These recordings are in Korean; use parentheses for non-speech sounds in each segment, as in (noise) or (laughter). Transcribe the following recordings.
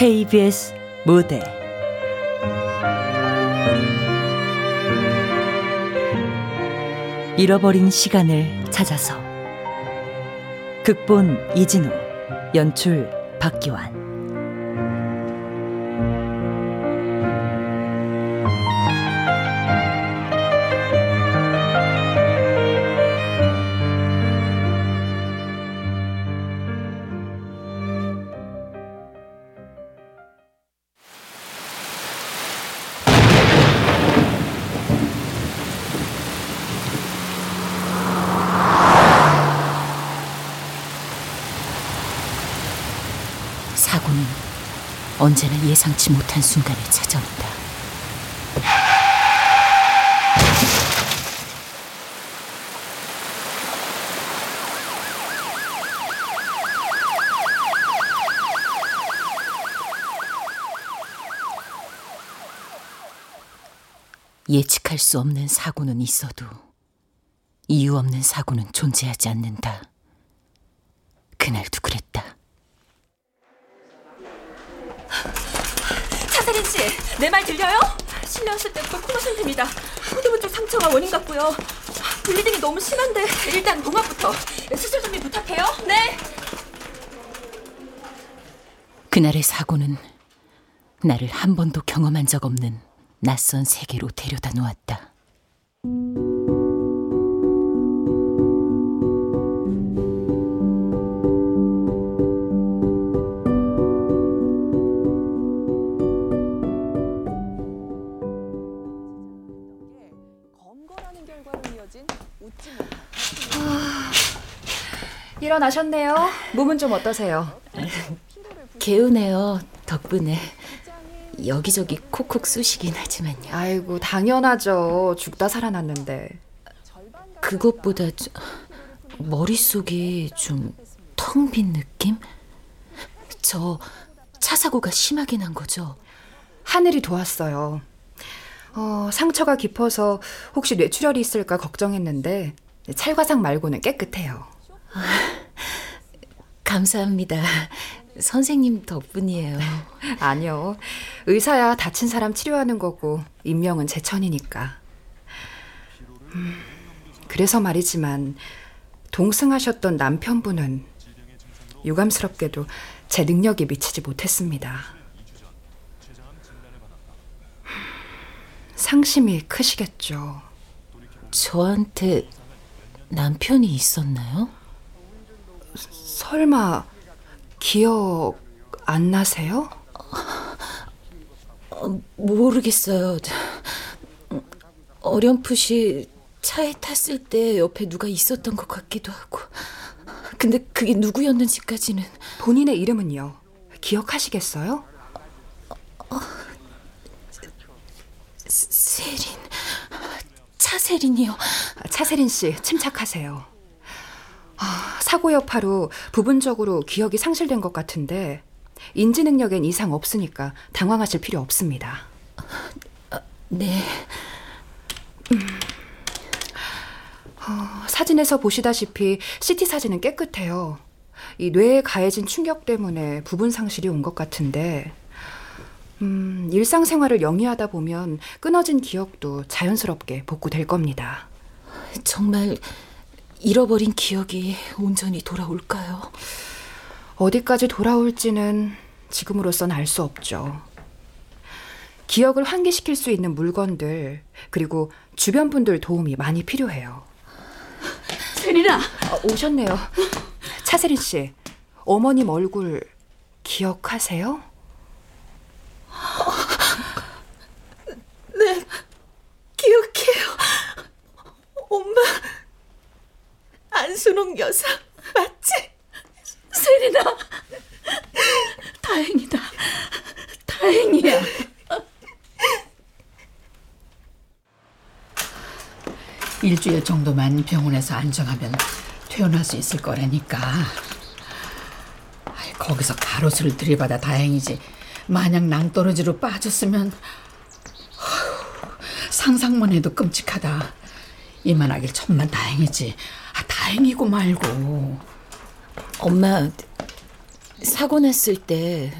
KBS 무대. 잃어버린 시간을 찾아서. 극본 이진우 연출 박기환 언제나 예상치 못한 순간에 찾아온다. 예측할 수 없는 사고는 있어도 이유 없는 사고는 존재하지 않는다. 그날도 그랬다. 차세린 씨, 내 말 들려요? 실려왔을 때부터 코너 상태입니다. 후두부 쪽 상처가 원인 같고요. 블리딩이 너무 심한데 일단 봉합부터 수술 준비 부탁해요. 네. 그날의 사고는 나를 한 번도 경험한 적 없는 낯선 세계로 데려다 놓았다. 일어나셨네요. 몸은 좀 어떠세요? 개운해요, 덕분에. 여기저기 콕콕 쑤시긴 하지만요. 아이고 당연하죠. 죽다 살아났는데. 그것보다 저, 머릿속이 좀 텅 빈 느낌? 저 차 사고가 심하게 난 거죠? 하늘이 도왔어요. 어, 상처가 깊어서 혹시 뇌출혈이 있을까 걱정했는데 찰과상 말고는 깨끗해요. 감사합니다. 선생님 덕분이에요. 아니요. 의사야 다친 사람 치료하는 거고 인명은 제 천이니까. 음, 그래서 말이지만 동승하셨던 남편분은 유감스럽게도 제 능력에 미치지 못했습니다. 상심이 크시겠죠. 저한테 남편이 있었나요? 설마 기억 안 나세요? 어, 모르겠어요. 어렴풋이 차에 탔을 때 옆에 누가 있었던 것 같기도 하고. 근데 그게 누구였는지까지는. 본인의 이름은요? 기억하시겠어요? 세린. 차세린이요. 차세린 씨, 침착하세요. 아, 사고 여파로 부분적으로 기억이 상실된 것 같은데 인지 능력엔 이상 없으니까 당황하실 필요 없습니다. 네. 음. 어, 사진에서 보시다시피 CT 사진은 깨끗해요. 이 뇌에 가해진 충격 때문에 부분 상실이 온 것 같은데 음, 일상생활을 영위하다 보면 끊어진 기억도 자연스럽게 복구될 겁니다. 정말 잃어버린 기억이 온전히 돌아올까요? 어디까지 돌아올지는 지금으로선 알 수 없죠. 기억을 환기시킬 수 있는 물건들, 그리고 주변 분들 도움이 많이 필요해요. 세린아! 어, 오셨네요. 차세린 씨, 어머님 얼굴 기억하세요? 네, 기억해요. 엄마, 안순옥 여사 맞지? 세린아, 다행이다. 다행이야. 일주일 정도만 병원에서 안정하면 퇴원할 수 있을 거라니까. 거기서 가로수를 들이받아 다행이지. 만약 낭떠러지로 빠졌으면 어휴, 상상만 해도 끔찍하다. 이만하길 천만 다행이지. 아, 다행이고 말고. 엄마 사고 났을 때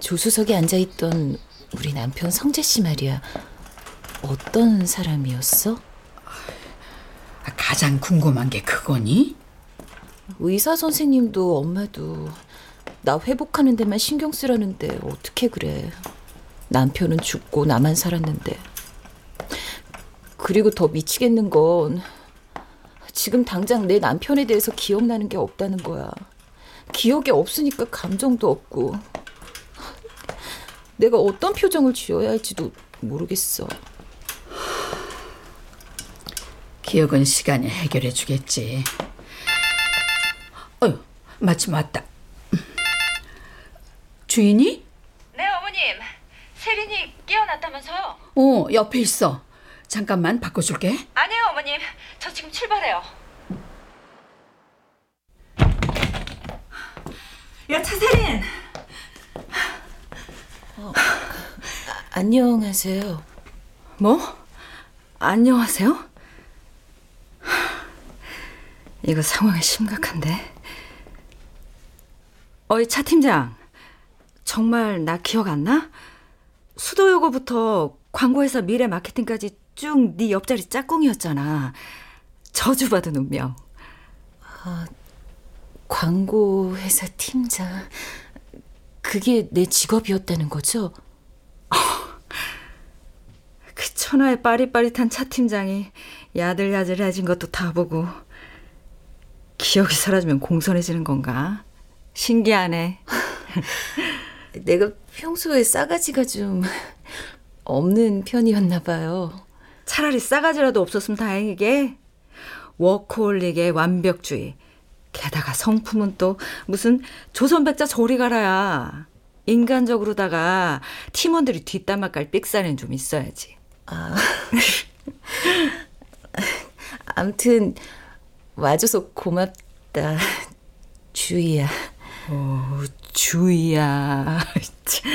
조수석에 앉아 있던 우리 남편 성재 씨 말이야. 어떤 사람이었어? 가장 궁금한 게 그거니? 의사 선생님도 엄마도 나 회복하는 데만 신경 쓰라는데 어떻게 그래. 남편은 죽고 나만 살았는데. 그리고 더 미치겠는 건 지금 당장 내 남편에 대해서 기억나는 게 없다는 거야. 기억이 없으니까 감정도 없고. 내가 어떤 표정을 지어야 할지도 모르겠어. 기억은 시간이 해결해 주겠지. 어휴, 마침 왔다. 주인이? 네, 어머님. 세린이 깨어났다면서요? 어, 옆에 있어. 잠깐만 바꿔줄게. 아니에요, 어머님. 저 지금 출발해요. 야 차세린 안녕하세요. 뭐? 안녕하세요? 이거 상황이 심각한데. 어이 차 팀장, 정말 나 기억 안 나? 수도 요거부터 광고회사 미래 마케팅까지 쭉 네 옆자리 짝꿍이었잖아. 저주받은 운명. 광고 회사 팀장. 그게 내 직업이었다는 거죠? (laughs) 그 천하의 빠릿빠릿한 차 팀장이 야들야들해진 것도 다 보고 기억이 사라지면 공손해지는 건가? 신기하네. (laughs) 내가 평소에 싸가지가 좀 없는 편이었나 봐요. 차라리 싸가지라도 없었으면 다행이게. 워크홀릭의 완벽주의. 게다가 성품은 또 무슨 조선백자 저리 가라야. 인간적으로다가 팀원들이 뒷담화 깔 삑사리는 좀 있어야지. 암튼 와줘서 고맙다. 주희야. 주희야. (laughs) 참.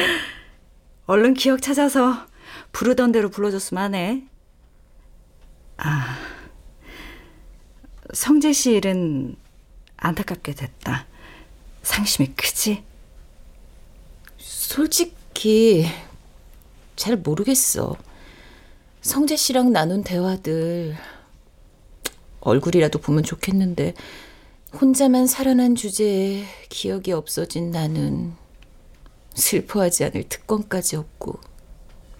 얼른 기억 찾아서 부르던 대로 불러줬으면 하네. 아, 성재 씨 일은 안타깝게 됐다. 상심이 크지? 솔직히 잘 모르겠어. 성재 씨랑 나눈 대화들 얼굴이라도 보면 좋겠는데 혼자만 살아난 주제에 기억이 없어진 나는 슬퍼하지 않을 특권까지 없고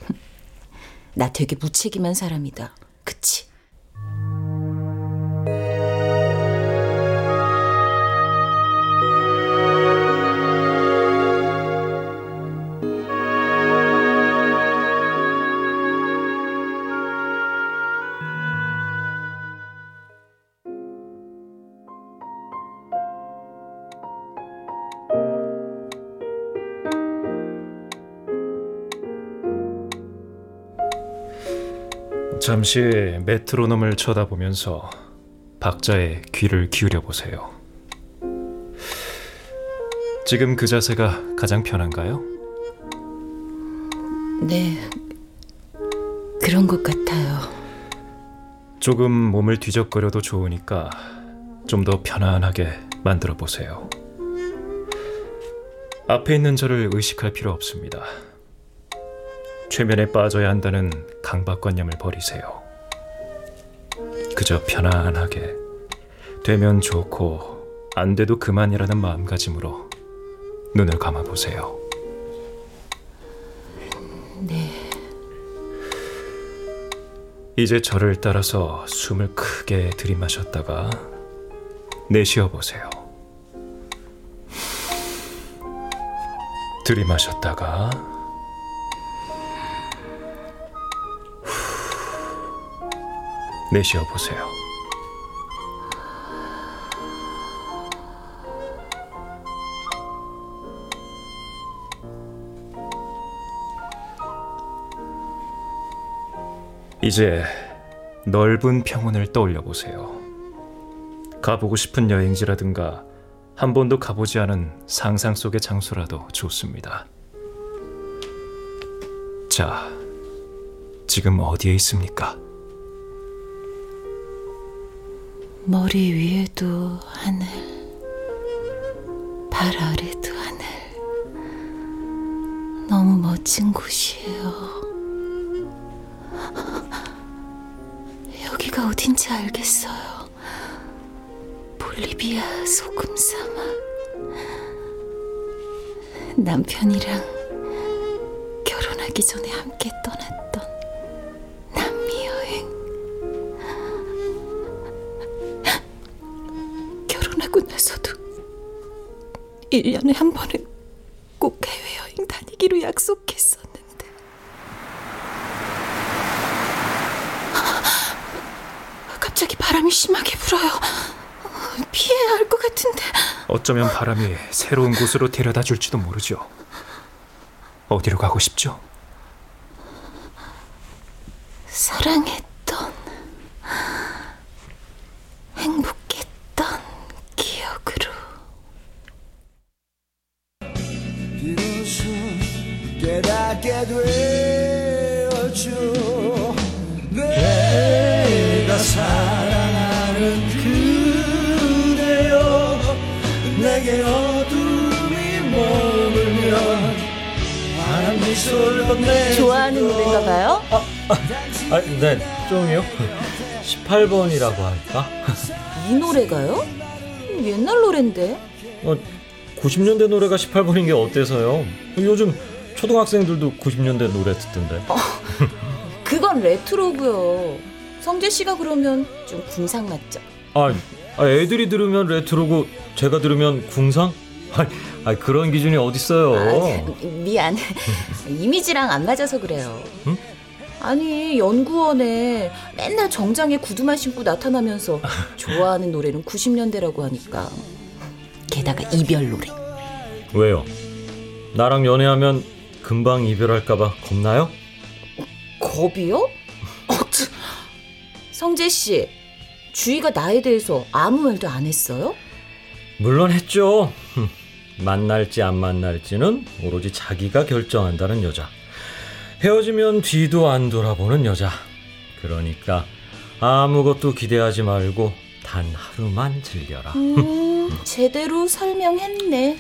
(laughs) 나 되게 무책임한 사람이다. 그치? 잠시 메트로놈을 쳐다보면서 박자에 귀를 기울여 보세요. 지금 그 자세가 가장 편한가요? 네. 그런 것 같아요. 조금 몸을 뒤적거려도 좋으니까 좀 더 편안하게 만들어 보세요. 앞에 있는 저를 의식할 필요 없습니다. 최면에 빠져야 한다는 강박관념을 버리세요. 그저 편안하게 되면 좋고 안 돼도 그만이라는 마음가짐으로 눈을 감아 보세요. 네. 이제 저를 따라서 숨을 크게 들이마셨다가 내쉬어 보세요. 들이마셨다가 내쉬어 보세요. 이제 넓은 평원을 떠올려 보세요. 가보고 싶은 여행지라든가 한 번도 가보지 않은 상상 속의 장소라도 좋습니다. 자, 지금 어디에 있습니까? 머리 위에도 하늘, 발 아래도 하늘. 너무 멋진 곳이에요. (laughs) 여기가 어딘지 알겠어요. 볼리비아 소금 사막. 남편이랑 결혼하기 전에 함께 떠났던 1년에 한 번은 꼭 해외여행 다니기로 약속했었는데. (laughs) 갑자기 바람이 심하게 불어요. 피해야 할 것 같은데. 어쩌면 바람이 새로운 곳으로 데려다 줄지도 모르죠. 어디로 가고 싶죠? 사랑했던, 행복 되었죠 내가 사랑하는 그대여 내게 어둠이 머물면 바람 미소를 건네 좋아하는 노래인가 봐요? 아, 네, 좀요. 18번이라고 할까? 이 노래가요? 옛날 노랜데. 어, 90년대 노래가 18번인 게 어때서요? 요즘 초등학생들도 90년대 노래 듣던데. 그건 레트로고요. 성재 씨가 그러면 좀 궁상 맞죠? 아, 아, 애들이 들으면 레트로고 제가 들으면 궁상? 아, 아 그런 기준이 어딨어요? 아, 미안. 이미지랑 안 맞아서 그래요. 응? 아니 연구원에 맨날 정장에 구두만 신고 나타나면서 (laughs) 좋아하는 노래는 90년대라고 하니까 게다가 이별 노래. 왜요? 나랑 연애하면 금방 이별할까봐 겁나요? 겁이요? 어쭈. 성재 씨, 주희가 나에 대해서 아무 말도 안 했어요? 물론 했죠. 흠, 만날지 안 만날지는 오로지 자기가 결정한다는 여자. 헤어지면 뒤도 안 돌아보는 여자. 그러니까 아무것도 기대하지 말고 단 하루만 즐겨라. 음, 제대로 설명했네.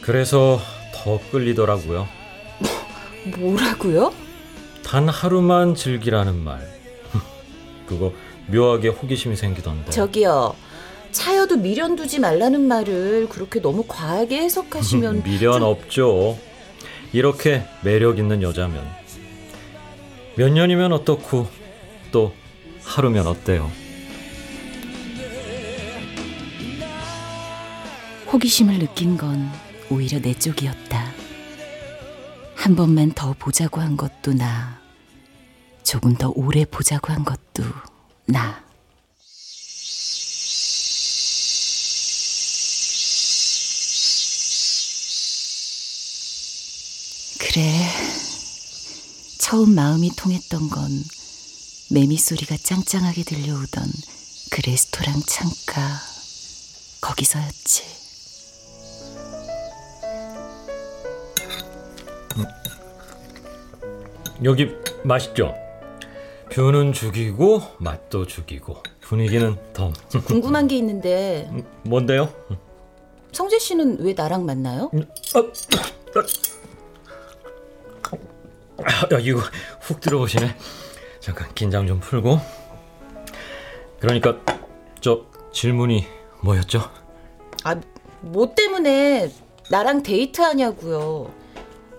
그래서 더 끌리더라고요. 뭐라고요? 단 하루만 즐기라는 말. (laughs) 그거 묘하게 호기심이 생기던데. 저기요. 차여도 미련 두지 말라는 말을 그렇게 너무 과하게 해석하시면 (laughs) 미련 좀- 없죠. 이렇게 매력 있는 여자면 몇 년이면 어떻고 또 하루면 어때요? 호기심을 느낀 건 오히려 내 쪽이었다. 한 번만 더 보자고 한 것도 나. 조금 더 오래 보자고 한 것도 나. 그래. 처음 마음이 통했던 건 매미 소리가 짱짱하게 들려오던 그 레스토랑 창가 거기서였지. 여기 맛있죠? 뷰는 죽이고 맛도 죽이고 분위기는 덤. 궁금한 게 있는데 뭔데요? 성재 씨는 왜 나랑 만나요? 아, 야, 이거 훅 들어오시네. 잠깐 긴장 좀 풀고. 그러니까 저 질문이 뭐였죠? 아, 뭐 때문에 나랑 데이트하냐고요.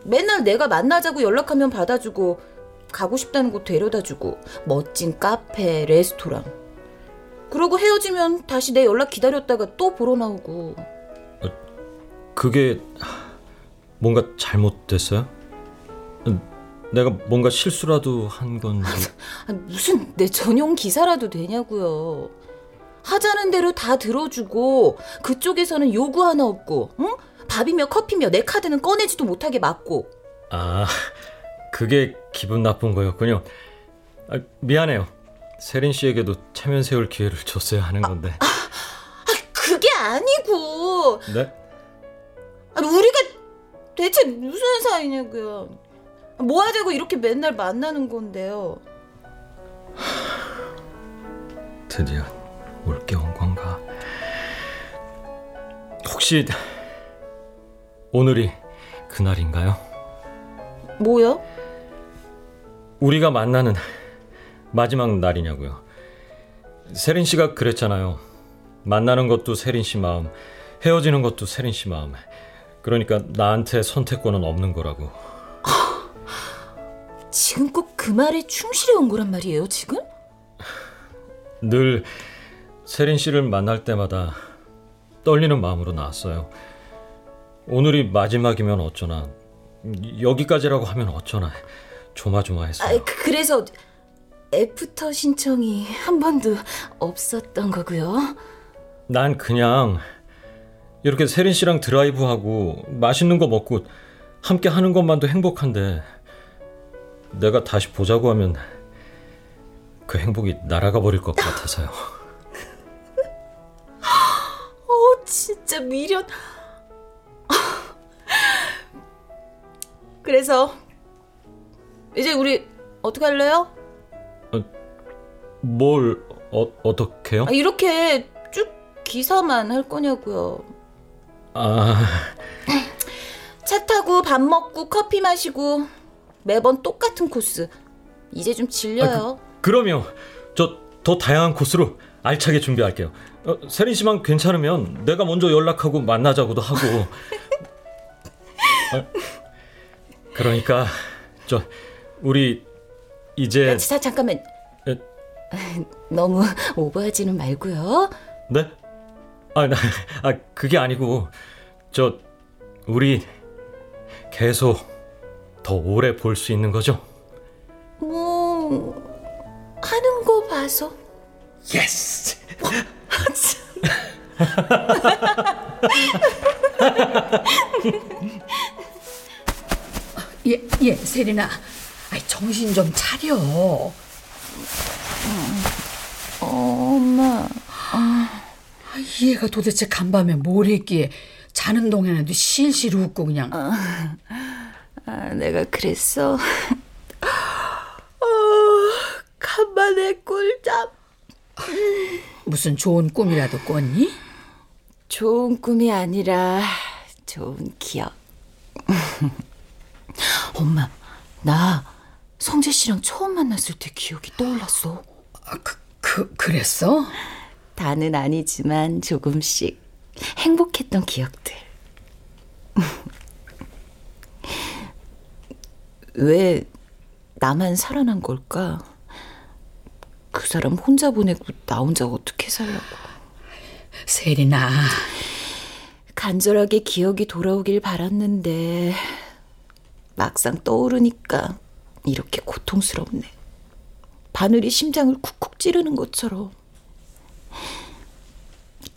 맨날 내가 만나자고 연락하면 받아주고 가고 싶다는 곳 데려다주고 멋진 카페, 레스토랑. 그러고 헤어지면 다시 내 연락 기다렸다가 또 보러 나오고. 그게 뭔가 잘못됐어요? 내가 뭔가 실수라도 한 건지. (laughs) 아, 무슨 내 전용 기사라도 되냐고요. 하자는 대로 다 들어주고 그쪽에서는 요구 하나 없고, 응? 밥이며 커피며 내 카드는 꺼내지도 못하게 막고. 아, 그게 기분 나쁜 거였군요. 아, 미안해요. 세린 씨에게도 체면 세울 기회를 줬어야 하는 건데. 그게 아니고 네? 아니, 우리가 대체 무슨 사이냐고요. 뭐 하자고 이렇게 맨날 만나는 건데요. 드디어 올게 온 건가? 혹시 오늘이 그날인가요? 뭐요? 우리가 만나는 마지막 날이냐고요. 세린 씨가 그랬잖아요. 만나는 것도 세린 씨 마음, 헤어지는 것도 세린 씨 마음. 그러니까 나한테 선택권은 없는 거라고. (laughs) 지금 꼭 그 말에 충실해 온 거란 말이에요, 지금? 늘 세린 씨를 만날 때마다 떨리는 마음으로 나왔어요. 오늘이 마지막이면 어쩌나, 여기까지라고 하면 어쩌나 조마조마했어요. 아, 그- 그래서 애프터 신청이 한 번도 없었던 거고요. 난 그냥 이렇게 세린 씨랑 드라이브하고 맛있는 거 먹고 함께 하는 것만도 행복한데 내가 다시 보자고 하면 그 행복이 날아가 버릴 것 같아서요. (laughs) 어, 진짜 미련. (laughs) 그래서 이제 우리 어떻게 할래요? 뭘 어, 어떻게요? 아, 이렇게 쭉 기사만 할 거냐고요. 아, 차 타고 밥 먹고 커피 마시고 매번 똑같은 코스. 이제 좀 질려요. 그럼요. 저 더 다양한 코스로 알차게 준비할게요. 어, 세린 씨만 괜찮으면 내가 먼저 연락하고 만나자고도 하고. 어, 그러니까 저 우리 이제 야, 자, 잠깐만. 에? 너무 오버하지는 말고요. 네? 아, 나, 아 그게 아니고 저 우리 계속 더 오래 볼 수 있는 거죠? 뭐 하는 거 봐서 yes. 얘, 얘, 세린아. 아이, 정신 좀 차려. 엄마 아, 얘가 도대체 간밤에 뭘 했기에 자는 동안에도 실실 웃고 그냥. 아, 내가 그랬어. 어, 간만에 꿀잠. 무슨 좋은 꿈이라도 꿨니? 좋은 꿈이 아니라 좋은 기억. (laughs) 엄마, 나 성재 씨랑 처음 만났을 때 기억이 떠올랐어. 아, 그, 그, 그랬어? 다는 아니지만 조금씩 행복했던 기억들. (laughs) 왜 나만 살아난 걸까? 그 사람 혼자 보내고 나 혼자 어떻게 살라고. 세린아. 간절하게 기억이 돌아오길 바랐는데 막상 떠오르니까 이렇게 고통스럽네. 바늘이 심장을 쿡쿡 찌르는 것처럼.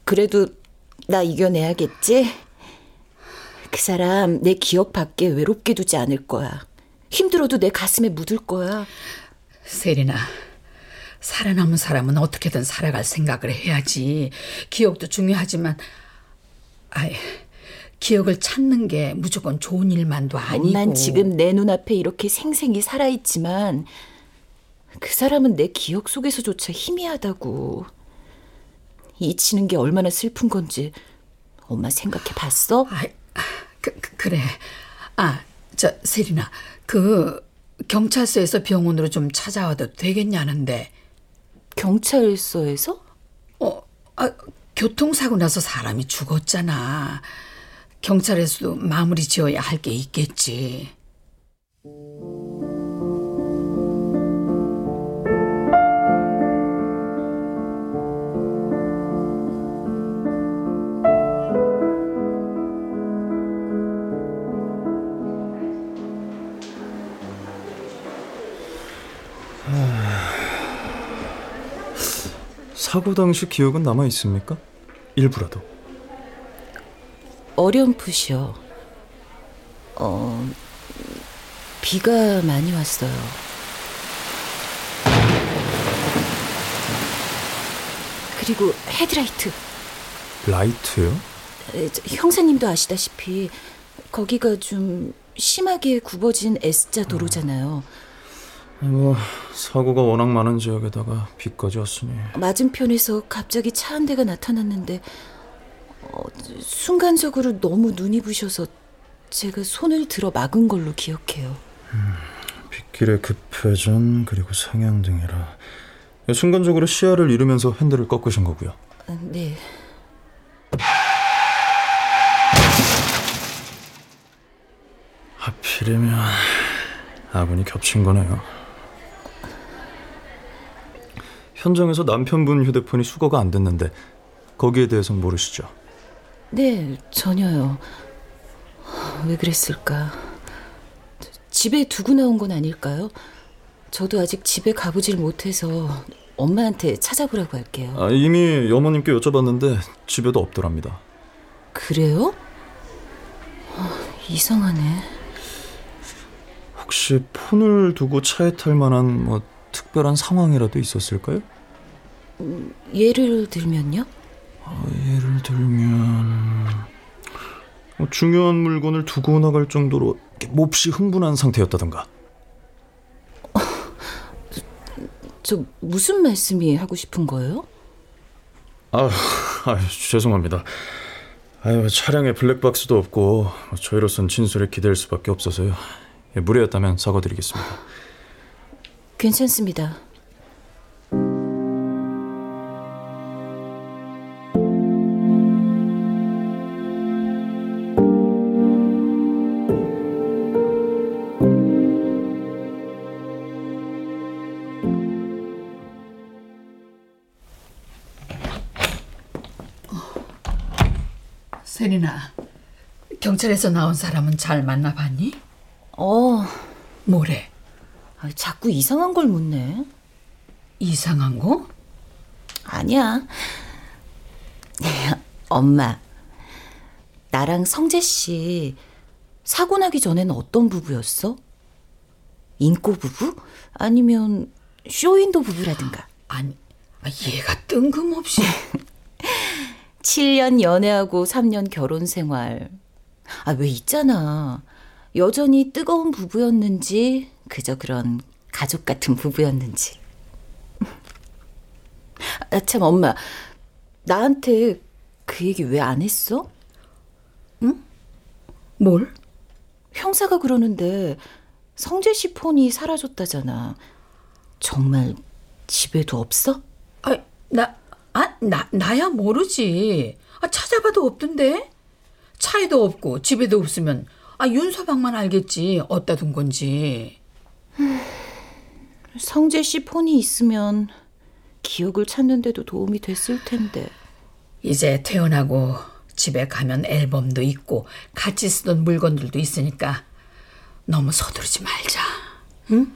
그래도 나 이겨내야겠지? 그 사람 내 기억 밖에 외롭게 두지 않을 거야. 힘들어도 내 가슴에 묻을 거야. 세린아. 살아남은 사람은 어떻게든 살아갈 생각을 해야지. 기억도 중요하지만, 아이, 기억을 찾는 게 무조건 좋은 일만도 아니고. 난 지금 내 눈앞에 이렇게 생생히 살아있지만 그 사람은 내 기억 속에서조차 희미하다고. 잊히는 게 얼마나 슬픈 건지 엄마 생각해 봤어? 아이, 그, 그, 그래. 아, 저, 세린아. 그, 경찰서에서 병원으로 좀 찾아와도 되겠냐는데. 경찰서에서? 어, 아, 교통사고 나서 사람이 죽었잖아. 경찰에서도 마무리 지어야 할 게 있겠지. 사고 당시 기억은 남아 있습니까? 일부라도. 어렴풋이요. 어, 비가 많이 왔어요. 그리고 헤드라이트. 라이트요? 형사님도 아시다시피 거기가 좀 심하게 굽어진 S자 도로잖아요. 뭐 사고가 워낙 많은 지역에다가 비까지 왔으니 맞은편에서 갑자기 차 한 대가 나타났는데 어, 순간적으로 너무 눈이 부셔서 제가 손을 들어 막은 걸로 기억해요. 빗길의 급회전 그리고 상향 등이라 순간적으로 시야를 잃으면서 핸들을 꺾으신 거고요. 아, 네. 하필이면 아군이 겹친 거네요. 현장에서 남편분 휴대폰이 수거가 안 됐는데 거기에 대해서는 모르시죠? 네, 전혀요. 왜 그랬을까? 집에 두고 나온 건 아닐까요? 저도 아직 집에 가보질 못해서 엄마한테 찾아보라고 할게요. 아, 이미 어머님께 여쭤봤는데 집에도 없더랍니다. 그래요? 아, 이상하네. 혹시 폰을 두고 차에 탈 만한 뭐 특별한 상황이라도 있었을까요? 예를 들면요? 어, 예를 들면 뭐 중요한 물건을 두고 나갈 정도로 몹시 흥분한 상태였다던가. (laughs) 저 무슨 말씀이 하고 싶은 거예요? 아, 아 죄송합니다. 아유 차량에 블랙박스도 없고 저희로선 진술에 기댈 수밖에 없어서요. 예, 무례했다면 사과드리겠습니다. 괜찮습니다. 세린아, 경찰에서 나온 사람은 잘 만나봤니? 어, 뭐래? 아, 자꾸 이상한 걸 묻네. 이상한 거? 아니야. (laughs) 엄마, 나랑 성재 씨 사고 나기 전에는 어떤 부부였어? 인꼬 부부? 아니면 쇼윈도 부부라든가? 아니, 아, 얘가 뜬금없이 (laughs) 7년 연애하고 3년 결혼 생활. 아, 왜 있잖아. 여전히 뜨거운 부부였는지, 그저 그런 가족 같은 부부였는지. 아, 참, 엄마. 나한테 그 얘기 왜 안 했어? 뭘? 형사가 그러는데 성재 씨 폰이 사라졌다잖아. 정말 집에도 없어? 아, 나, 아, 나, 나야 모르지. 아, 찾아봐도 없던데? 차에도 없고 집에도 없으면 아, 윤서방만 알겠지. 어디다 둔 건지. 성재 씨 폰이 있으면 기억을 찾는데도 도움이 됐을 텐데. 이제 퇴원하고 집에 가면 앨범도 있고 같이 쓰던 물건들도 있으니까 너무 서두르지 말자. 응?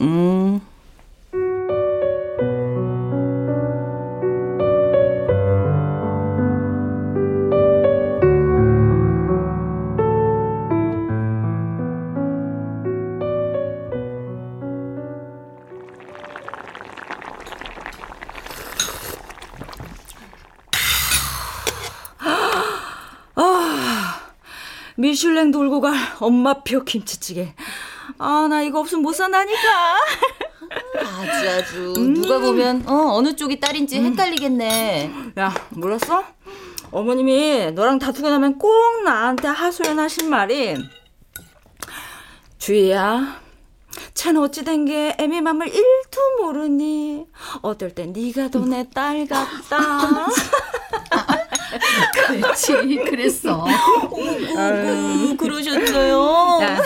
음. 미슐랭 돌고 갈 엄마표 김치찌개. 아, 나 이거 없으면 못 산다니까. 아주 아주 누가 보면 어, 어느 쪽이 딸인지 헷갈리겠네. 야, 몰랐어? 어머님이 너랑 다투고 나면 꼭 나한테 하소연하신 말이 주희야, 쟨 어찌 된 게 애미 맘을 일도 모르니 어떨 땐 네가 더 내 딸 같다. (laughs) 그렇지, 그랬어. 음, 그러셨어요. 야,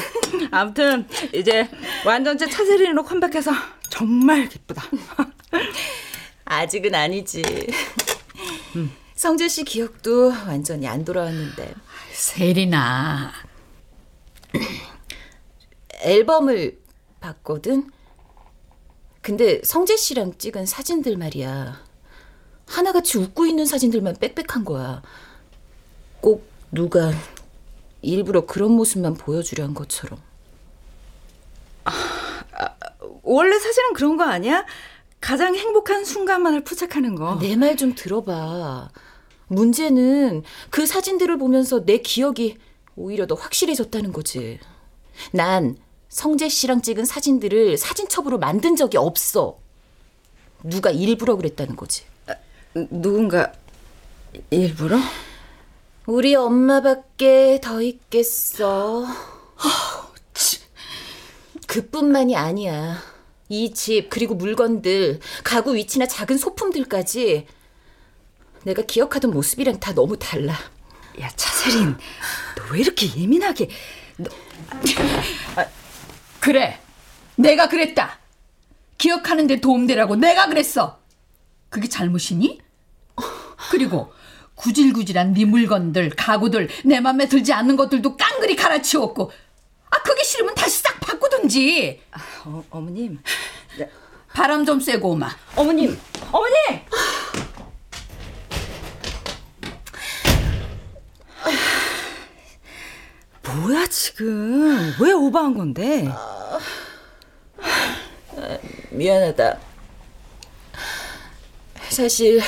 아무튼 이제 완전체 차세린으로 컴백해서 정말 기쁘다. 아직은 아니지. 성재 씨 기억도 완전히 안 돌아왔는데 세린아. 앨범을 봤거든. 근데 성재 씨랑 찍은 사진들 말이야. 하나같이 웃고 있는 사진들만 빽빽한 거야. 꼭 누가 일부러 그런 모습만 보여주려 한 것처럼. 원래 사실은 그런 거 아니야? 가장 행복한 순간만을 포착하는 거. 내 말 좀 들어봐. 문제는 그 사진들을 보면서 내 기억이 오히려 더 확실해졌다는 거지. 난 성재 씨랑 찍은 사진들을 사진첩으로 만든 적이 없어. 누가 일부러 그랬다는 거지. 누군가 일부러? 우리 엄마밖에 더 있겠어. 그뿐만이 아니야. 이 집, 그리고 물건들, 가구 위치나 작은 소품들까지 내가 기억하던 모습이랑 다 너무 달라. 야, 차세린, 너 왜 이렇게 예민하게? 그래. 내가 그랬다. 기억하는데 도움되라고 내가 그랬어. 그게 잘못이니? 그리고 구질구질한 네 물건들, 가구들, 내 맘에 들지 않는 것들도 깡그리 갈아치웠고 아 그게 싫으면 다시 싹 바꾸든지. 어, 어머님. 바람 좀 쐬고 오마. 어머님, 어머님! 뭐야 지금? 왜 오버한 건데? 미안하다. 사실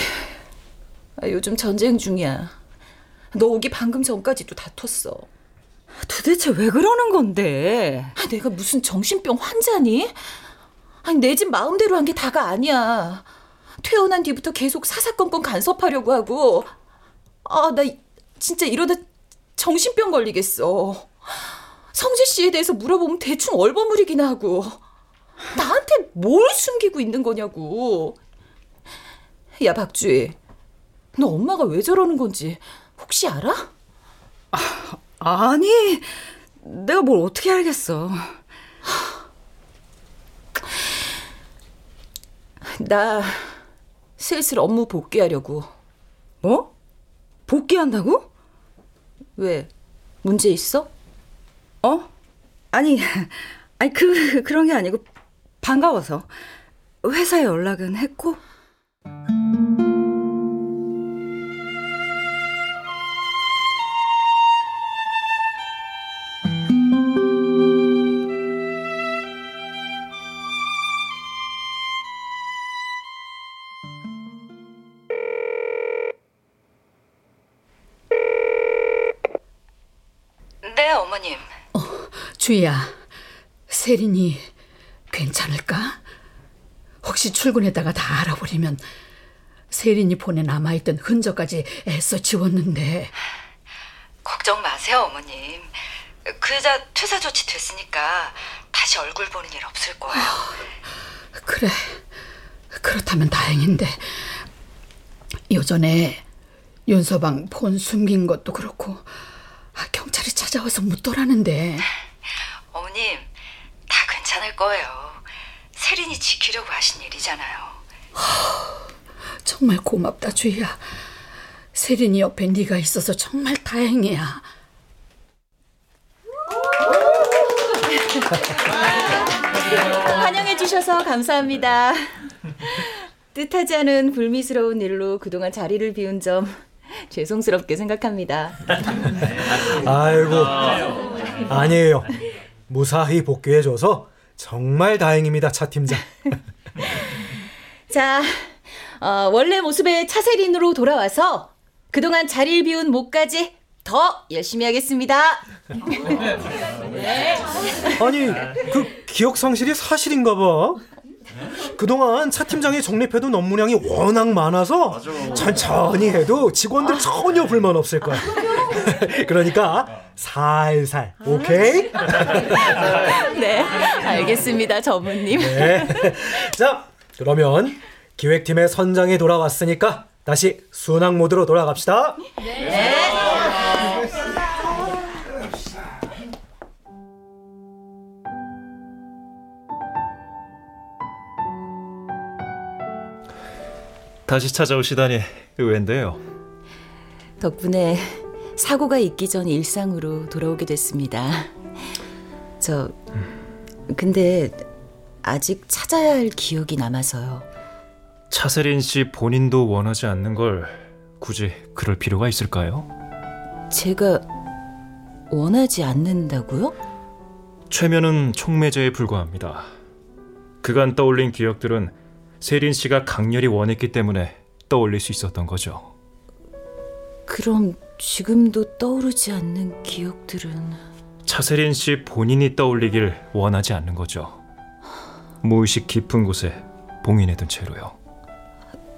요즘 전쟁 중이야. 너 오기 방금 전까지도 다퉜어. 도대체 왜 그러는 건데? 아, 내가 무슨 정신병 환자니? 아니 내 집 마음대로 한 게 다가 아니야. 퇴원한 뒤부터 계속 사사건건 간섭하려고 하고 아 나 진짜 이러다 정신병 걸리겠어. 성재 씨에 대해서 물어보면 대충 얼버무리기나 하고 나한테 뭘 숨기고 있는 거냐고. 야 박주희, 너 엄마가 왜 저러는 건지 혹시 알아? 아니, 내가 뭘 어떻게 알겠어. 나 슬슬 업무 복귀하려고. 뭐? 복귀한다고? 왜? 문제 있어? 어? 아니, 아니 그 그런 게 아니고 반가워서 회사에 연락은 했고. 주희야, 세린이 괜찮을까? 혹시 출근했다가 다 알아버리면 세린이 폰에 남아있던 흔적까지 애써 지웠는데 걱정 마세요, 어머님. 그 여자 퇴사 조치 됐으니까 다시 얼굴 보는 일 없을 거예요. 그래 그렇다면 다행인데 요전에 윤서방 폰 숨긴 것도 그렇고 아, 경찰이 찾아와서 묻더라는데 어머님, 다 괜찮을 거예요. 세린이 지키려고 하신 일이잖아요. (sighs) 정말 고맙다 주희야 세린이 옆에 네가 있어서 정말 다행이야 환영해 주셔서 감사합니다. 뜻하지 않은 불미스러운 일로 그동안 자리를 비운 점 죄송스럽게 생각합니다. 아이고 아니에요. 무사히 복귀해줘서 정말 다행입니다, 차 팀장. (laughs) 자, 어, 원래 모습의 차세린으로 돌아와서 그동안 자리를 비운 목까지 더 열심히 하겠습니다. 아니 그 기억 상실이 사실인가 봐. 그동안 차 팀장이 정립해둔 업무량이 워낙 많아서 천천히 해도 직원들 전혀 불만 없을 거야. (laughs) 그러니까 살살, 오케이? (laughs) 네, 알겠습니다, 전무님. 네. 자, 그러면 기획팀의 선장이 돌아왔으니까 다시 순항 모드로 돌아갑시다. 다시 찾아오시다니 의외인데요. 덕분에 사고가 있기 전 일상으로 돌아오게 됐습니다. 저 근데 아직 찾아야 할 기억이 남아서요. 차세린 씨 본인도 원하지 않는 걸 굳이 그럴 필요가 있을까요? 제가 원하지 않는다고요? 최면은 촉매제에 불과합니다. 그간 떠올린 기억들은 세린 씨가 강렬히 원했기 때문에 떠올릴 수 있었던 거죠. 그럼 지금도 떠오르지 않는 기억들은 차세린 씨 본인이 떠올리길 원하지 않는 거죠. 무의식 깊은 곳에 봉인해둔 채로요.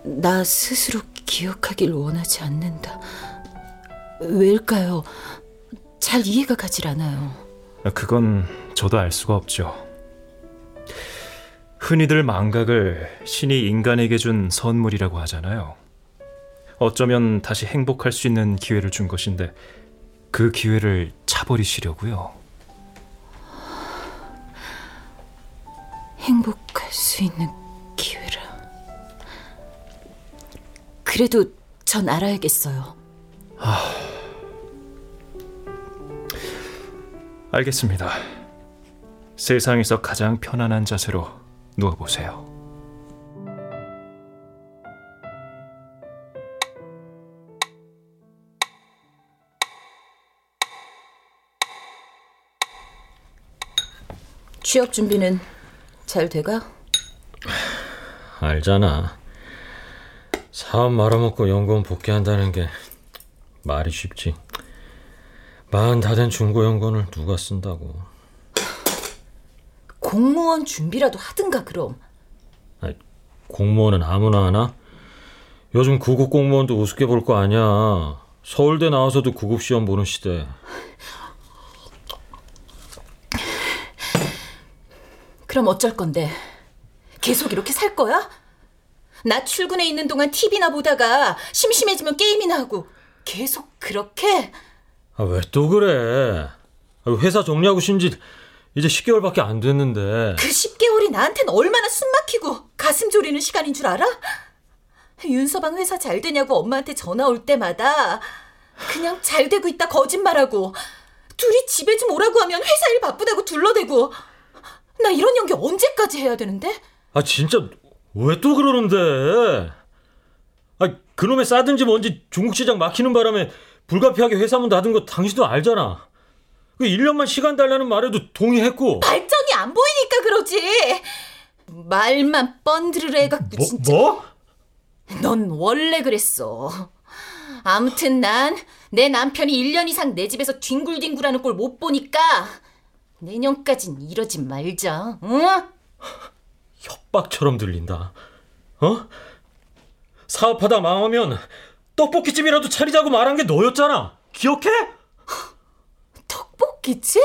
나 스스로 기억하길 원하지 않는다. 왜일까요? 잘 이해가 가질 않아요. 그건 저도 알 수가 없죠. 흔히들 망각을 신이 인간에게 준 선물이라고 하잖아요. 어쩌면 다시 행복할 수 있는 기회를 준 것인데 그 기회를 차버리시려고요. 행복할 수 있는 기회라. 그래도 전 알아야겠어요. 알겠습니다. 세상에서 가장 편안한 자세로 누워보세요. 취업 준비는 잘 돼가? 알잖아. 사업 말아먹고 연구원 복귀한다는 게 말이 쉽지. 마흔 다 된 중고 연구원을 누가 쓴다고. 공무원 준비라도 하든가 그럼. 공무원은 아무나 하나? 요즘 구급 공무원도 우습게 볼 거 아니야. 서울대 나와서도 구급 시험 보는 시대. 그럼 어쩔 건데? 계속 이렇게 살 거야? 나 출근해 있는 동안 TV나 보다가 심심해지면 게임이나 하고 계속 그렇게? 아, 왜 또 그래? 아, 회사 정리하고 쉰지 이제 10개월밖에 안 됐는데. 그 10개월이 나한텐 얼마나 숨막히고 가슴 졸이는 시간인 줄 알아? 윤서방 회사 잘 되냐고 엄마한테 전화 올 때마다 그냥 잘 되고 있다 거짓말하고 둘이 집에 좀 오라고 하면 회사 일 바쁘다고 둘러대고 나 이런 연기 언제까지 해야 되는데? 아 진짜 왜 또 그러는데? 아 그놈의 싸든지 뭔지 중국 시장 막히는 바람에 불가피하게 회사 문 닫은 거 당신도 알잖아. 그 1년만 시간 달라는 말에도 동의했고. 발전이 안 보이니까 그러지. 말만 뻔드르르 해갖고 뭐? 진짜. 뭐? 넌 원래 그랬어. 아무튼 난 내 남편이 1년 이상 내 집에서 뒹굴뒹굴하는 꼴 못 보니까 내년까진 이러지 말자. 응? 협박처럼 들린다. 어? 사업하다 망하면 떡볶이집이라도 차리자고 말한 게 너였잖아. 기억해? 떡볶이집?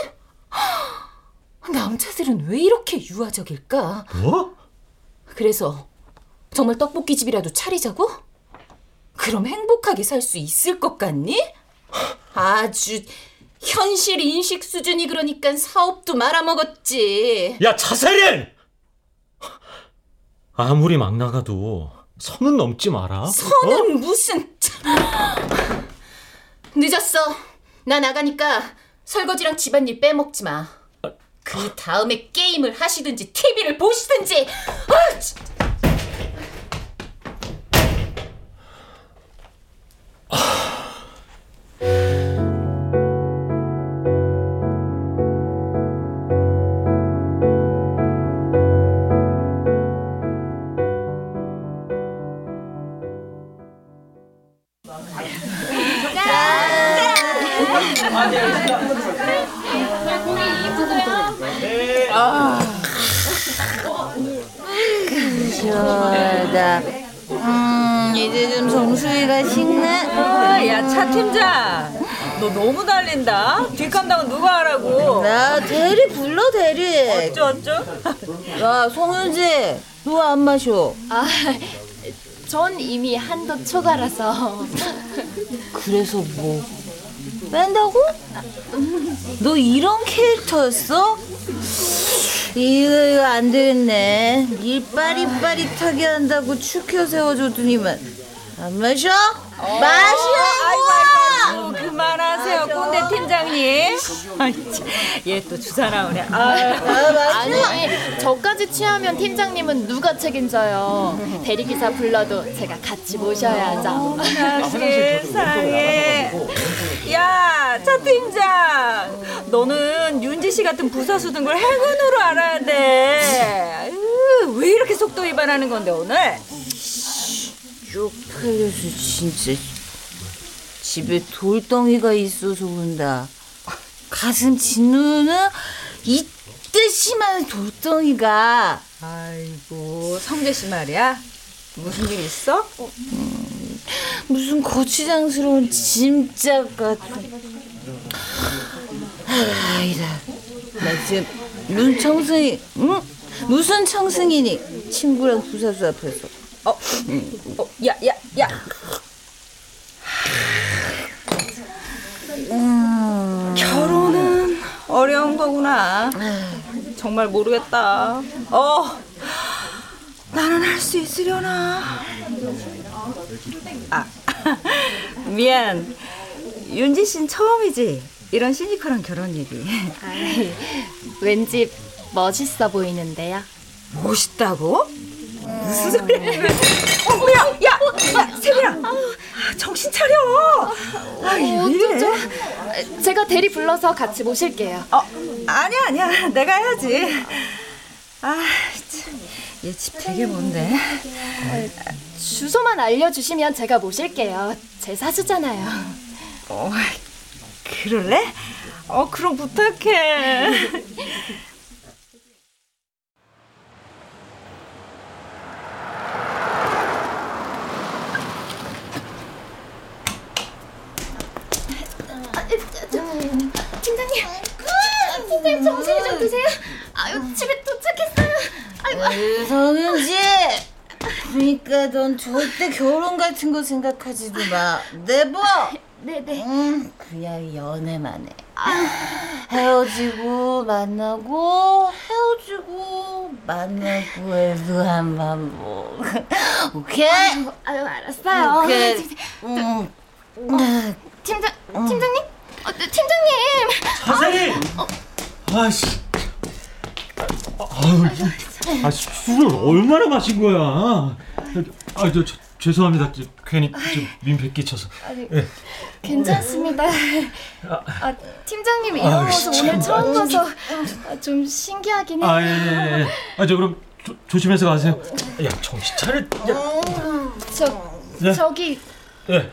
남자들은 왜 이렇게 유아적일까? 뭐? 그래서 정말 떡볶이집이라도 차리자고? 그럼 행복하게 살 수 있을 것 같니? 아주 현실 인식 수준이 그러니까 사업도 말아먹었지. 야 차세린! 아무리 막 나가도 선은 넘지 마라. 선은 무슨 (gasps) 늦었어. 나 나가니까 설거지랑 집안일 빼먹지 마. 그 다음에 게임을 하시든지 TV를 보시든지. 아, 진- 시 달린다. 뒷감당은 누가 하라고? 나 대리 불러 대리. 어쩌 어쩌? 야 송윤지, 너안 마셔. 아, 전 이미 한도 초과라서. 그래서 뭐 뺀다고? 너 이런 캐릭터였어? 이거 이거 안 되겠네. 일 빠릿빠릿하게 한다고 축혀 세워줬더니만 안 마셔? 마시라고! 아이고, 그만하세요, 꼰대 팀장님. 얘 또 주사 나오네. 아, 아니, 저까지 취하면 팀장님은 누가 책임져요? 대리기사 불러도 제가 같이 모셔야죠. 나 세상에. 야, 차 팀장. 너는 윤지 씨 같은 부사수 등걸 해군으로 알아야 돼. 왜 이렇게 속도 위반하는 건데 오늘? 쪽팔려서 진짜 집에 돌덩이가 있어서 온다. 가슴 짓누는 이때 심한 돌덩이가 아이고, 성재 씨 말이야. 무슨 일 있어? 무슨 거치장스러운 짐짝 같은. 아이다. 나 지금 눈 청승이 응? 무슨 청승이니 친구랑 부사수 앞에서. 어, 어, 야, 야, 야. 음. 결혼은 어려운 거구나. 정말 모르겠다. 어, 나는 할 수 있으려나? 아, (laughs) 미안. 윤지 씨는 처음이지? 이런 시니컬한 결혼 얘기. 아이, 왠지 멋있어 보이는데요. 멋있다고? 무슨 소리야? 어, 뭐야? 야, 야, 세빈아, 정신 차려. 아, 어쩌죠? 제가 대리 불러서 같이 모실게요. 어, 아니야, 아니야. 내가 해야지. 아, 참. 얘집 되게 먼데. 주소만 알려주시면 제가 모실게요. 제 사수잖아요. 어, 그럴래? 어, 그럼 부탁해. (laughs) 팀장님, 팀장님 정신이 좀 드세요. 아유 집에 도착했어요. 아이고. 성윤지. 그러니까 넌 절대 결혼 같은 거 생각하지도 마. 내버. 네네. 응, 그냥 연애만 해. 헤어지고 만나고 헤어지고 만나고 해도 한 반복. 오케이? 아유, 알았어요. 오케이. 응. 팀장 팀장님? 어, 네, 팀장님. 자세히! 아씨. 아유, 아, 술을 얼마나 마신 거야? 아, 저, 저 죄송합니다. 저, 괜히 좀 민폐 끼쳐서. 아니, 예. 괜찮습니다. 아, 팀장님 아유, 모습 참. 오늘 처음 봐서 아, 좀 신기하긴 해요. 아, 예, 예, 예. 아, 저 그럼 조, 조심해서 가세요. 야, 정신 차려. 저 네? 저기 예.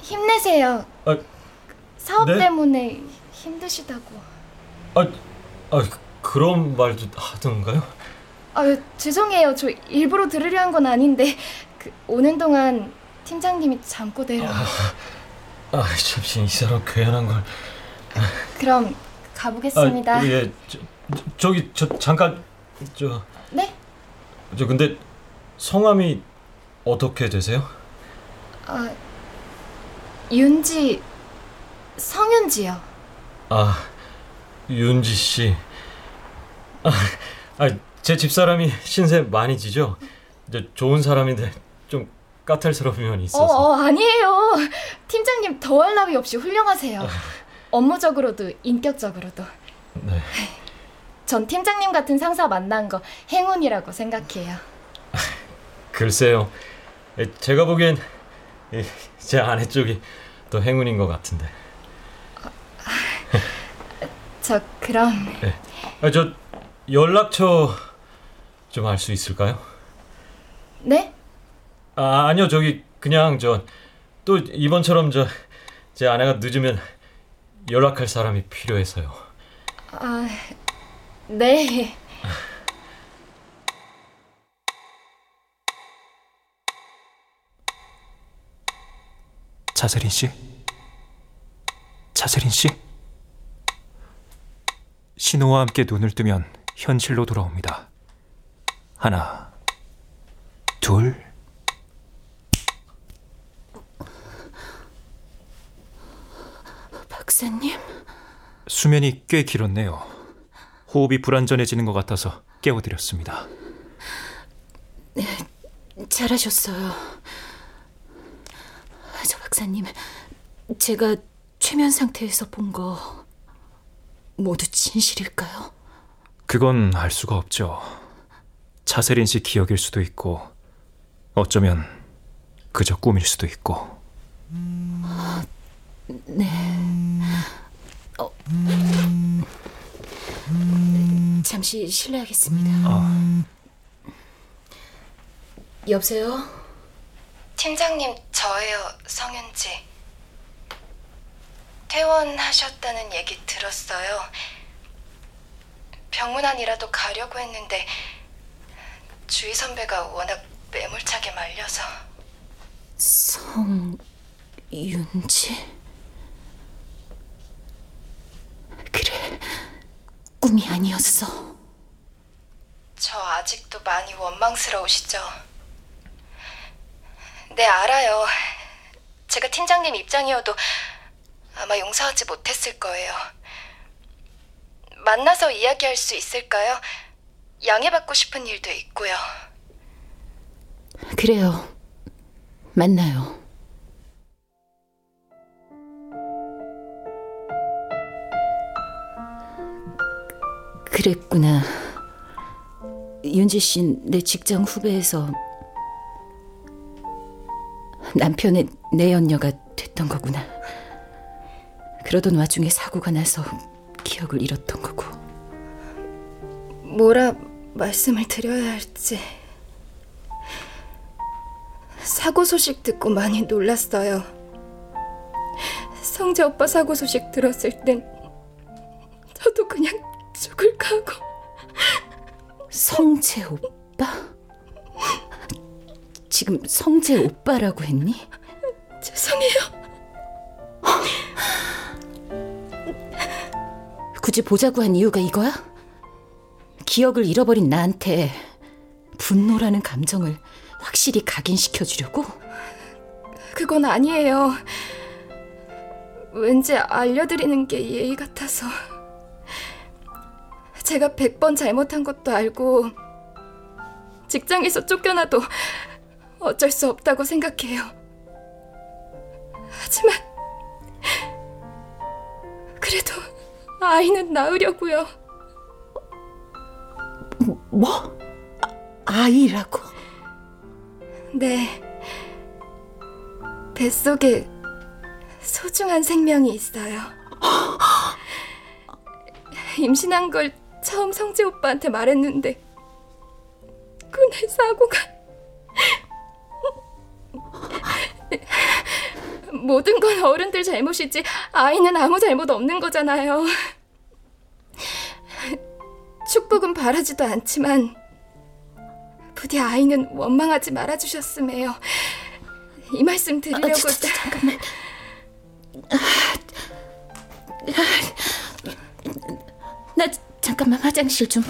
힘내세요. 아, 사업 네? 때문에 힘드시다고. 아, 아 그런 말도 하던가요? 아유 죄송해요. 저 일부러 들으려 한 건 아닌데 그, 오는 동안 팀장님이 잠꼬대로. 아, 잠시 이 사람 괴한한 걸. 그럼 가보겠습니다. 아, 예, 저, 저, 저기 저 잠깐 저. 네? 저 근데 성함이 어떻게 되세요? 아 윤지 성윤지요. 아, 윤지 씨. 아, 아, 제 집사람이 신세 많이 지죠? 이제 좋은 사람인데 좀 까탈스러운 면이 어, 있어서. 어 아니에요. 팀장님 더할 나위 없이 훌륭하세요. 업무적으로도 인격적으로도. 네. 전 팀장님 같은 상사 만난 거 행운이라고 생각해요. 글쎄요. 에, 제가 보기엔 이, 제 아내 쪽이 더 행운인 것 같은데. 저 그럼 네. 아, 저 연락처 좀 알 수 있을까요? 네? 아, 아니요. 저기 그냥 저 또 이번처럼 저 제 아내가 늦으면 연락할 사람이 필요해서요. 아 네. 차세린 씨? 차세린 씨? 신호와 함께 눈을 뜨면 현실로 돌아옵니다. 하나, 둘. 박사님? 수면이 꽤 길었네요. 호흡이 불안전해지는 것 같아서 깨워드렸습니다. 네, 잘하셨어요. 저 박사님, 제가 최면 상태에서 본 거 모두 진실일까요? 그건 알 수가 없죠. 차세린 씨 기억일 수도 있고, 어쩌면 그저 꿈일 수도 있고. 네. 어, 잠시 실례하겠습니다. 아, 여보세요? 팀장님 저예요 성윤지. 퇴원하셨다는 얘기 들었어요. 병문안이라도 가려고 했는데 주희 선배가 워낙 매몰차게 말려서 성윤지? 그래, 꿈이 아니었어. 아직도 많이 원망스러우시죠? 네, 알아요. 제가 팀장님 입장이어도 아마 용서하지 못했을 거예요. 만나서 이야기할 수 있을까요? 양해받고 싶은 일도 있고요. 그래요. 만나요. 그랬구나. 윤지 씨내 직장 후배에서 남편의 내연녀가 됐던 거구나. 그러던 와중에 사고가 나서 기억을 잃었던 거고. 뭐라 말씀을 드려야 할지. 사고 소식 듣고 많이 놀랐어요. 성재 오빠 사고 소식 들었을 땐 저도 그냥 죽을까 하고. 성재 오빠? 지금 성재 오빠라고 했니? 죄송해요. 굳이 보자고 한 이유가 이거야? 기억을 잃어버린 나한테 분노라는 감정을 확실히 각인시켜 주려고? 그건 아니에요. 왠지 알려드리는 게 예의 같아서. 제가 100번 잘못한 것도 알고 직장에서 쫓겨나도 어쩔 수 없다고 생각해요. 하지만 그래도 아이는 낳으려고요. 뭐? 아이라고? 네. 뱃속에 소중한 생명이 있어요. (gasps) 임신한 걸 처음 성재 오빠한테 말했는데 그날 사고가 모든 건 어른들 잘못이지 아이는 아무 잘못 없는 거잖아요. 축복은 바라지도 않지만 부디 아이는 원망하지 말아주셨음에요. 이 말씀 드리려고 아, 진짜, 잠깐만. 나 잠깐만 화장실 좀.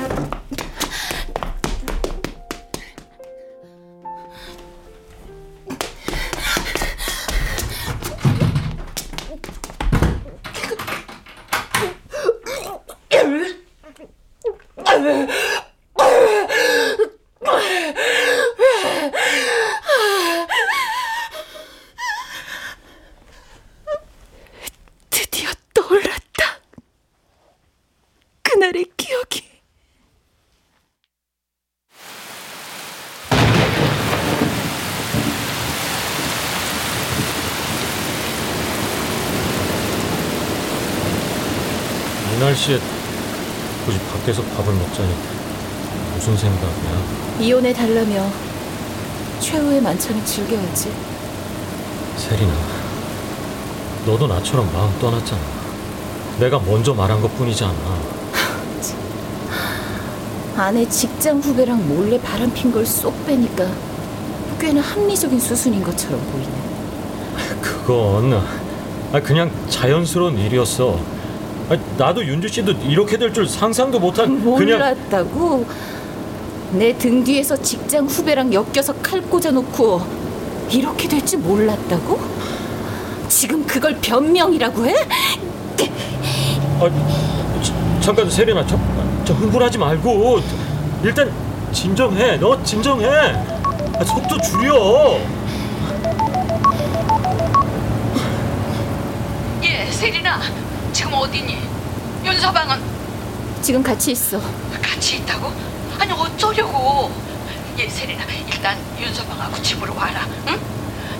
Sterne. 밖에서 밥을 먹자니 무슨 생각이야? 이혼해 달라며 최후의 만찬을 즐겨야지. 세린아, 너도 나처럼 마음 떠났잖아. 내가 먼저 말한 것 뿐이지 않나. 아내 직장 후배랑 몰래 바람 핀 걸 쏙 빼니까 꽤나 합리적인 수순인 것처럼 보이네. 그건 아, 그냥 자연스러운 일이었어. 아, 나도 윤주 씨도 이렇게 될 줄 상상도 못한 그냥 몰랐다고? 내 등 뒤에서 직장 후배랑 엮여서 칼 꽂아놓고 이렇게 될 줄 몰랐다고? 지금 그걸 변명이라고 해? 아, 자, 잠깐 세린아, 저, 저 흥분하지 말고 일단 진정해. 너 진정해. 아, 속도 줄여. 예, 세린아. 어디니? 윤서방은 지금 같이 있어. 같이 있다고? 아니 어쩌려고? 예, 세린아. 일단 윤서방하고 집으로 와라. 응?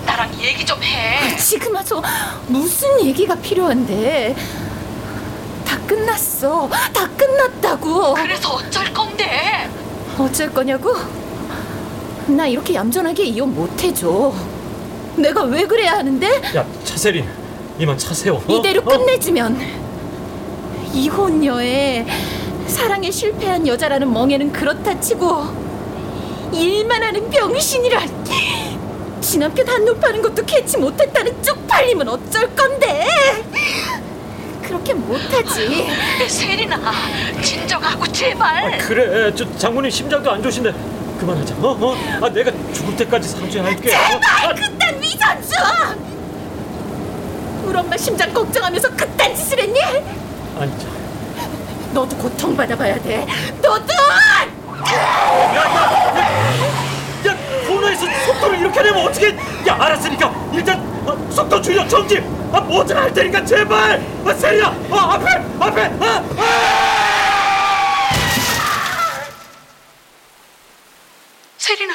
나랑 얘기 좀 해. 지금 와서 무슨 얘기가 필요한데? 다 끝났어. 다 끝났다고. 그래서 어쩔 건데? 어쩔 거냐고? 나 이렇게 얌전하게 이혼 못 해줘. 내가 왜 그래야 하는데? 야, 차세린, 이만 차 세워. 어? 이대로 어? 끝내주면 이혼녀에 사랑에 실패한 여자라는 멍에는 그렇다 치고 일만 하는 병신이라 지 남편 한눈 파는 것도 캐치 못했다는 쪽팔림은 어쩔 건데 그렇게 못하지. 세린아, 진정하고 제발. 그래, 저 장모님 심장도 안 좋으신데 그만하자. 어, 어? 아, 내가 죽을 때까지 상주할게. 제발 그딴 위선수! 우리 엄마 심장 걱정하면서 그딴 짓을 했니? 앉아. 너도 고통 받아봐야 돼. 너도! 야, 코너에서 속도를 이렇게 내면 어떻게? 야, 알았으니까 일단 어, 속도 줄여 정지. 아, 뭐든 할 테니까 제발. 아, 세리야, 어, 앞에, 앞에. 아, 아! 세린아,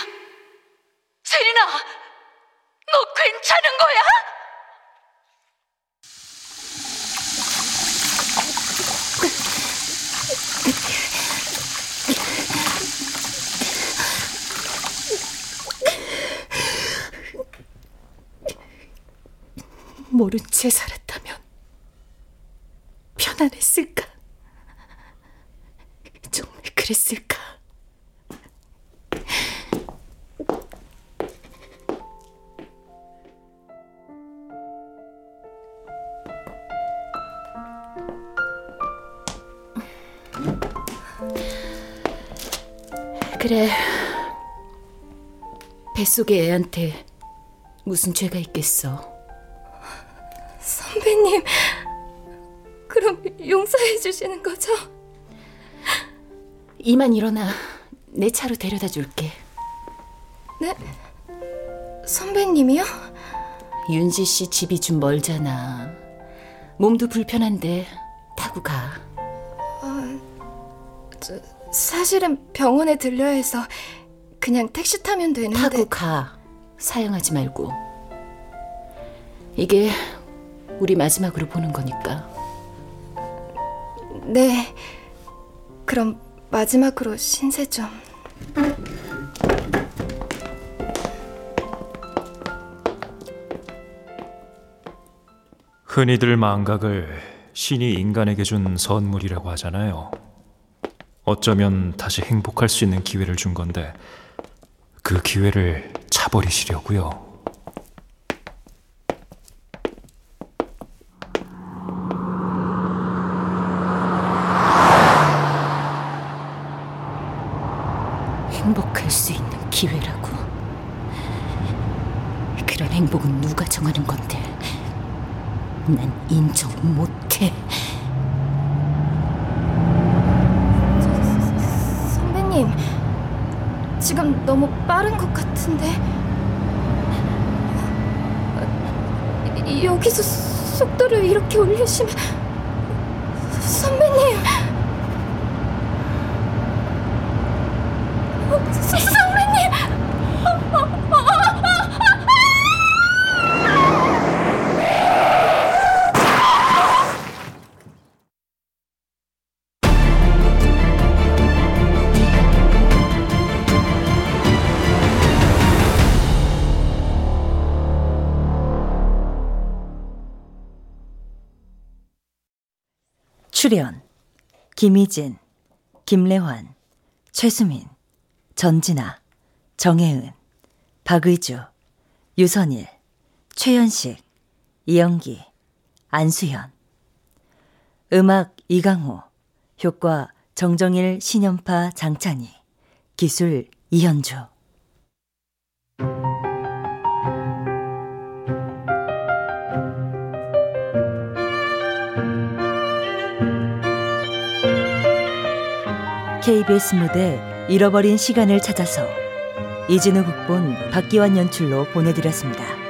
세린아, 너 괜찮은 거야? 모른 채 살았다면 편안했을까? 정말 그랬을까? 그래. 뱃속의 애한테 무슨 죄가 있겠어. 선배님, 그럼 용서해 주시는 거죠? 이만 일어나. 내 차로 데려다 줄게. 네? 선배님이요? 윤지 씨 집이 좀 멀잖아. 몸도 불편한데 타고 가. 아, 저, 사실은 병원에 들려야 해서 그냥 택시 타면 되는데 타고 가. 사양하지 말고. 이게 우리 마지막으로 보는 거니까. 네. 그럼 마지막으로 신세 좀. 흔히들 망각을 신이 인간에게 준 선물이라고 하잖아요. 어쩌면 다시 행복할 수 있는 기회를 준 건데 그 기회를 차버리시려고요. 행복할 수 있는 기회라고. 그런 행복은 누가 정하는 건데? 난 인정 못해. 선배님, 지금 너무 빠른 것 같은데. 여기서 속도를 이렇게 올리시면 선배님. 출연 김희진, 김래환, 최수민, 전진아, 정혜은, 박의주, 유선일, 최현식, 이영기, 안수현. 음악 이강호 효과 정정일 신연파 장찬희 기술 이현주 KBS 무대 잃어버린 시간을 찾아서 이진우 극본 박기환 연출로 보내드렸습니다.